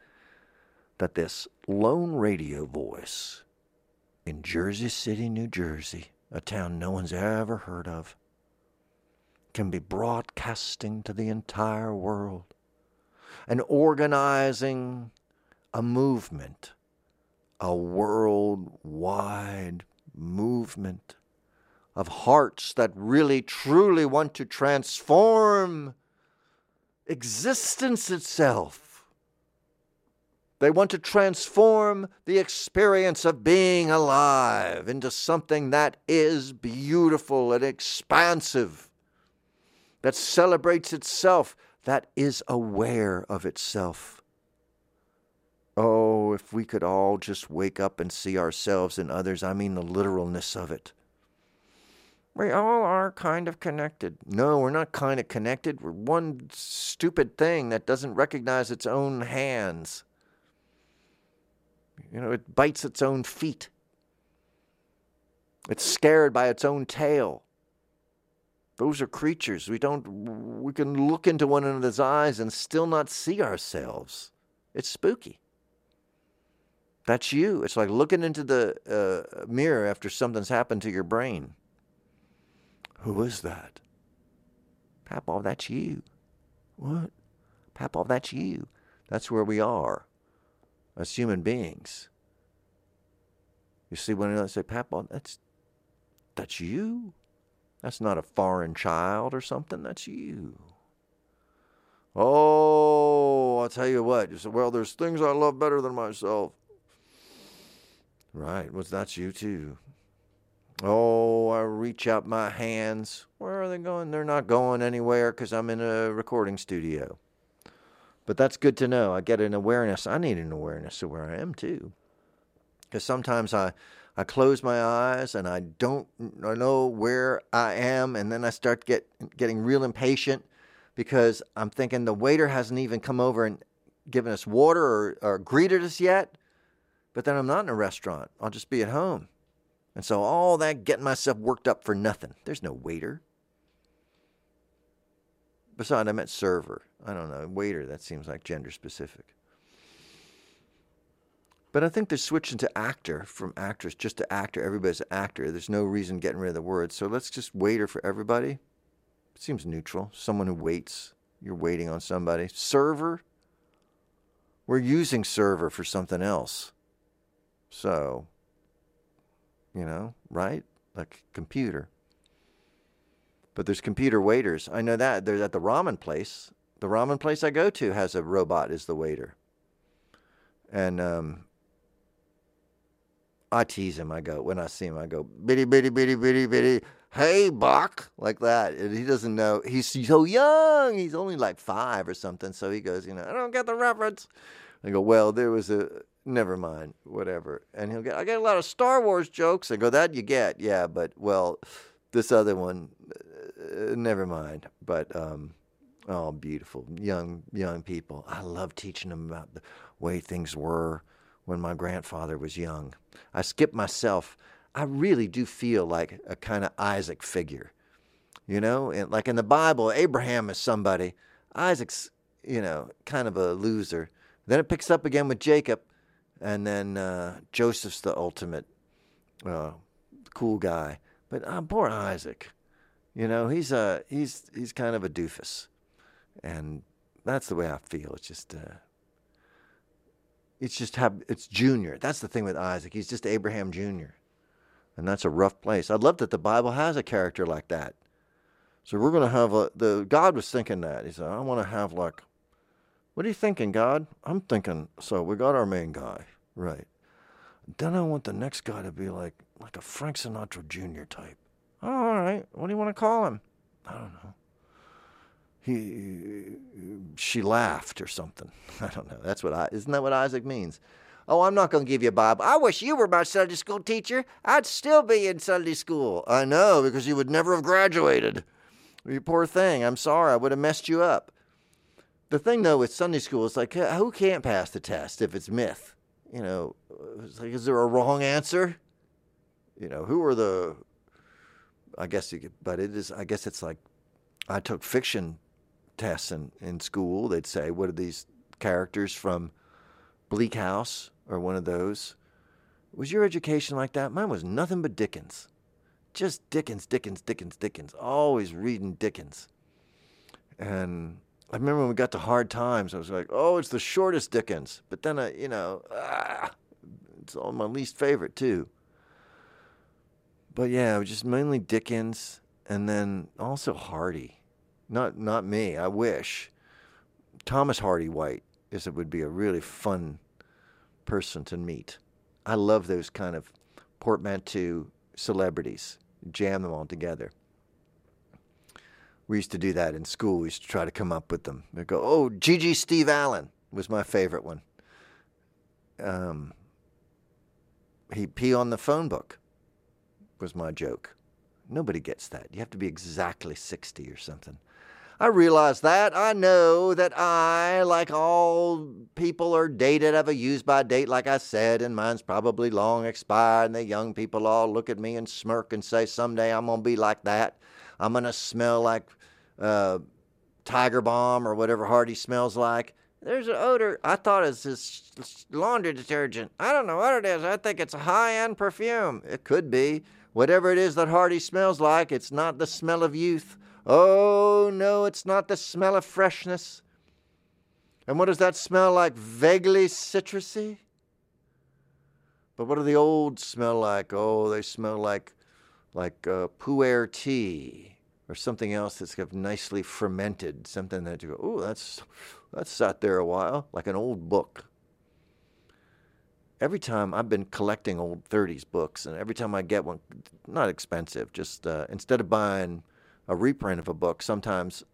that this lone radio voice in Jersey City, New Jersey, a town no one's ever heard of, can be broadcasting to the entire world and organizing a movement, a worldwide movement of hearts that really truly want to transform existence itself. They want to transform the experience of being alive into something that is beautiful and expansive, that celebrates itself, that is aware of itself. Oh, if we could all just wake up and see ourselves and others, I mean the literalness of it. We all are kind of connected. No, we're not kind of connected. We're one stupid thing that doesn't recognize its own hands. You know, it bites its own feet. It's scared by its own tail. Those are creatures. We don't we can look into one another's eyes and still not see ourselves. It's spooky. That's you. It's like looking into the uh, mirror after something's happened to your brain. Who is that? Papa, that's you. What? Papa, that's you. That's where we are as human beings. You see when I say Papa, that's that's you. That's not a foreign child or something. That's you. Oh, I'll tell you what. You say, well, there's things I love better than myself. Right. Well, that's you too. Oh, I reach out my hands. Where are they going? They're not going anywhere because I'm in a recording studio. But that's good to know. I get an awareness. I need an awareness of where I am too. Because sometimes I, I close my eyes and I don't I know where I am, and then I start get getting real impatient because I'm thinking the waiter hasn't even come over and given us water or, or greeted us yet. But then I'm not in a restaurant. I'll just be at home. And so all that getting myself worked up for nothing. There's no waiter. Besides, I meant server. I don't know. Waiter, that seems like gender specific. But I think they're switching to actor from actress just to actor. Everybody's an actor. There's no reason getting rid of the word. So let's just waiter for everybody. Seems neutral. Someone who waits. You're waiting on somebody. Server. We're using server for something else. So you know, right? Like computer. But there's computer waiters. I know that. They're at the ramen place. The ramen place I go to has a robot as the waiter. And um, I tease him. I go, when I see him, I go, bitty, bitty, bitty, bitty, bitty, hey, Buck, like that. And he doesn't know. He's so young. He's only like five or something. So he goes, you know, I don't get the reference. I go, well, there was a, never mind, whatever. And he'll get, I get a lot of Star Wars jokes. I go, that you get, yeah, but well, this other one, uh, never mind. But um, oh, beautiful young young people. I love teaching them about the way things were when my grandfather was young. I skip myself. I really do feel like a kind of Isaac figure, you know, and like in the Bible, Abraham is somebody. Isaac's, you know, kind of a loser. Then it picks up again with Jacob and then uh, Joseph's the ultimate uh, cool guy. But uh, poor Isaac, you know, he's a he's he's kind of a doofus, and that's the way I feel. It's just uh, it's just have it's Junior. That's the thing with Isaac. He's just Abraham Junior, and that's a rough place. I love that the Bible has a character like that. So we're gonna have a the God was thinking that he said I want to have like what are you thinking, God? I'm thinking, so we got our main guy, right. Then I want the next guy to be like like a Frank Sinatra Jr. type. Oh, all right. What do you want to call him? I don't know. He, she laughed or something. I don't know. That's what I, isn't that what Isaac means? Oh, I'm not going to give you a Bible. I wish you were my Sunday school teacher. I'd still be in Sunday school. I know, because you would never have graduated. You poor thing. I'm sorry. I would have messed you up the thing though with Sunday school is like who can't pass the test if it's myth? You know, it's like is there a wrong answer? You know, who are the? I guess you could, but it is. I guess it's like I took fiction tests in in school. They'd say, "What are these characters from Bleak House or one of those?" Was your education like that? Mine was nothing but Dickens. Just Dickens, Dickens, Dickens, Dickens. Always reading Dickens. And I remember when we got to Hard Times, I was like, oh, it's the shortest Dickens. But then, I, you know, ah, it's all my least favorite, too. But yeah, it was just mainly Dickens and then also Hardy. Not, not me, I wish. Thomas Hardy White is it would be a really fun person to meet. I love those kind of portmanteau celebrities, jam them all together we used to do that in school. We used to try to come up with them. They go, oh, Gigi Steve Allen was my favorite one. Um, he pee on the phone book was my joke. Nobody gets that. You have to be exactly 60 or something. I realize that. I know that I, like all people, are dated, I have a use by date, like I said, and mine's probably long expired. And the young people all look at me and smirk and say, someday I'm going to be like that. I'm going to smell like uh, Tiger Balm or whatever Hearty smells like. There's an odor. I thought it's this laundry detergent. I don't know what it is. I think it's a high end perfume. It could be. Whatever it is that Hearty smells like, it's not the smell of youth. Oh, no, it's not the smell of freshness. And what does that smell like? Vaguely citrusy? But what do the old smell like? Oh, they smell like like uh, pu'er tea or something else that's kind of nicely fermented, something that you go, oh, that's that's sat there a while, like an old book. Every time I've been collecting old 30s books, and every time I get one, not expensive, just uh, instead of buying a reprint of a book, sometimes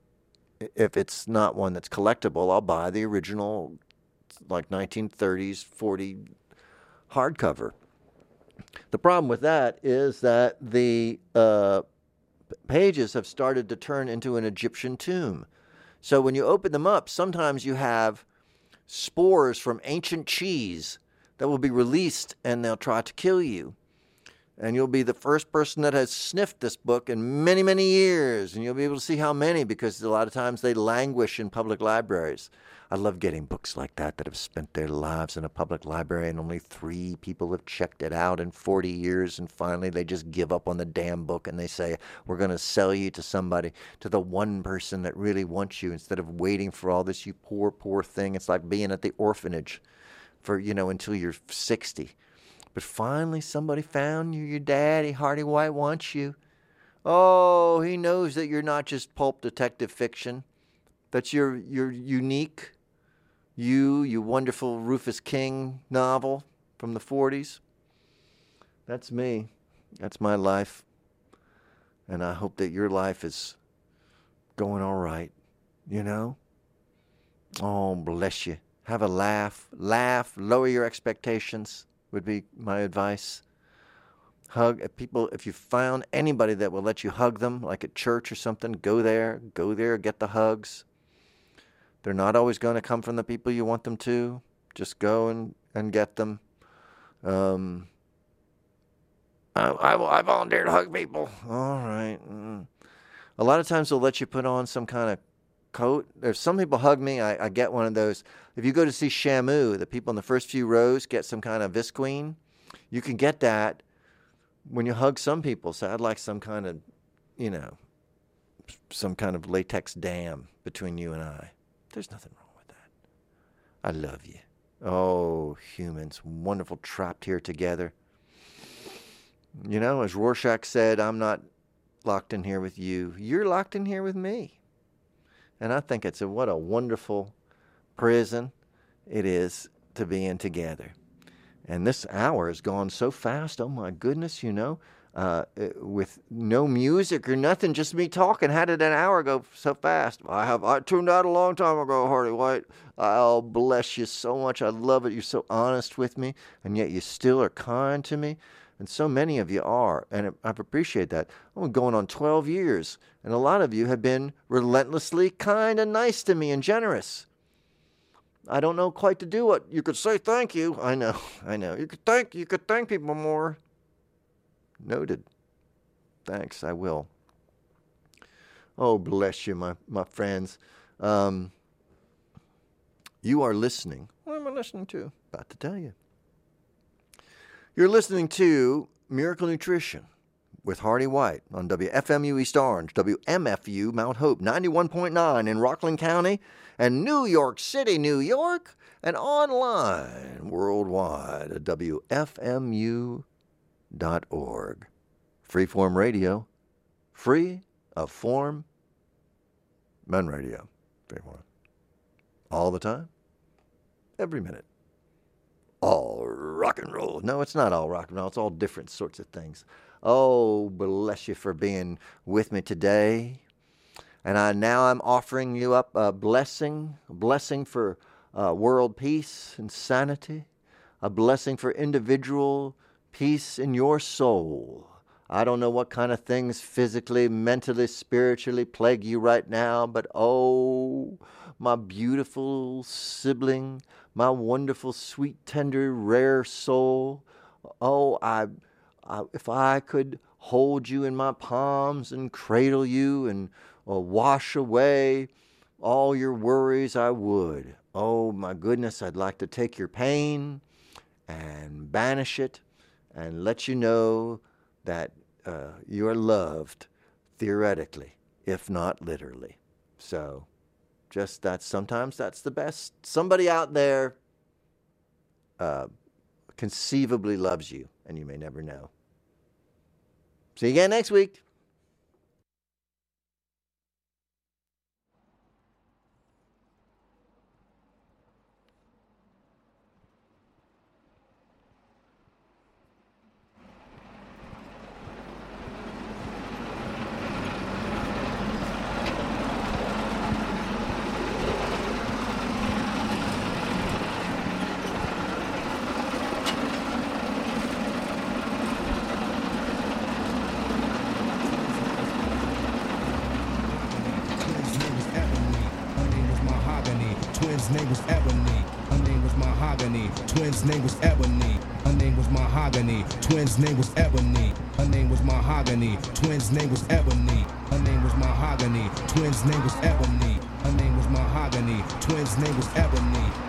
if it's not one that's collectible, I'll buy the original, like 1930s, 40 hardcover. The problem with that is that the uh, pages have started to turn into an Egyptian tomb. So when you open them up, sometimes you have spores from ancient cheese that will be released and they'll try to kill you. And you'll be the first person that has sniffed this book in many, many years. And you'll be able to see how many because a lot of times they languish in public libraries. I love getting books like that that have spent their lives in a public library and only three people have checked it out in 40 years. And finally, they just give up on the damn book and they say, We're going to sell you to somebody, to the one person that really wants you instead of waiting for all this, you poor, poor thing. It's like being at the orphanage for, you know, until you're 60. But finally, somebody found you. Your daddy, Hearty White, wants you. Oh, he knows that you're not just pulp detective fiction. That you're you're unique. You, you wonderful Rufus King novel from the 40s. That's me. That's my life. And I hope that your life is going all right. You know? Oh, bless you. Have a laugh. Laugh. Lower your expectations would be my advice. Hug if people. If you found anybody that will let you hug them, like at church or something, go there. Go there. Get the hugs. They're not always going to come from the people you want them to. Just go and, and get them. Um, I, I, I volunteer to hug people. All right. Mm. A lot of times they'll let you put on some kind of coat. There's some people hug me. I, I, get one of those. If you go to see Shamu, the people in the first few rows get some kind of visqueen. You can get that when you hug some people. So I'd like some kind of, you know, some kind of latex dam between you and I. There's nothing wrong with that. I love you. Oh, humans, wonderful trapped here together. You know, as Rorschach said, I'm not locked in here with you. You're locked in here with me. And I think it's a, what a wonderful prison it is to be in together. And this hour has gone so fast. Oh my goodness, you know, uh, uh, with no music or nothing, just me talking. How did an hour go so fast? I have I tuned out a long time ago, Hearty White. I'll bless you so much. I love it. You're so honest with me, and yet you still are kind to me. And so many of you are, and I appreciate that. I'm going on 12 years, and a lot of you have been relentlessly kind and nice to me and generous. I don't know quite to do what you could say thank you. I know, I know. You could thank you could thank people more. Noted. Thanks, I will. Oh, bless you, my, my friends. Um, you are listening. What am I listening to? About to tell you. You're listening to Miracle Nutrition with Hearty White on WFMU East Orange, WMFU Mount Hope 91.9 in Rockland County, and New York City, New York, and online worldwide at WFMU.org. Freeform radio, free of form, men radio. Freeform. All the time, every minute all rock and roll. No, it's not all rock and roll. It's all different sorts of things. Oh, bless you for being with me today. And I now I'm offering you up a blessing, a blessing for uh, world peace and sanity, a blessing for individual peace in your soul. I don't know what kind of things physically, mentally, spiritually plague you right now, but oh, my beautiful sibling, my wonderful, sweet, tender, rare soul. Oh, I, if I could hold you in my palms and cradle you and uh, wash away all your worries, I would. Oh, my goodness, I'd like to take your pain and banish it and let you know that uh, you are loved theoretically, if not literally. So, just that sometimes that's the best. Somebody out there uh, conceivably loves you, and you may never know. See you again next week. His name was Ebony. Her name was Mahogany. Twins' name was Ebony. Her name was Mahogany. Twins' name was Ebony. Her name was Mahogany. Twins' name was Ebony.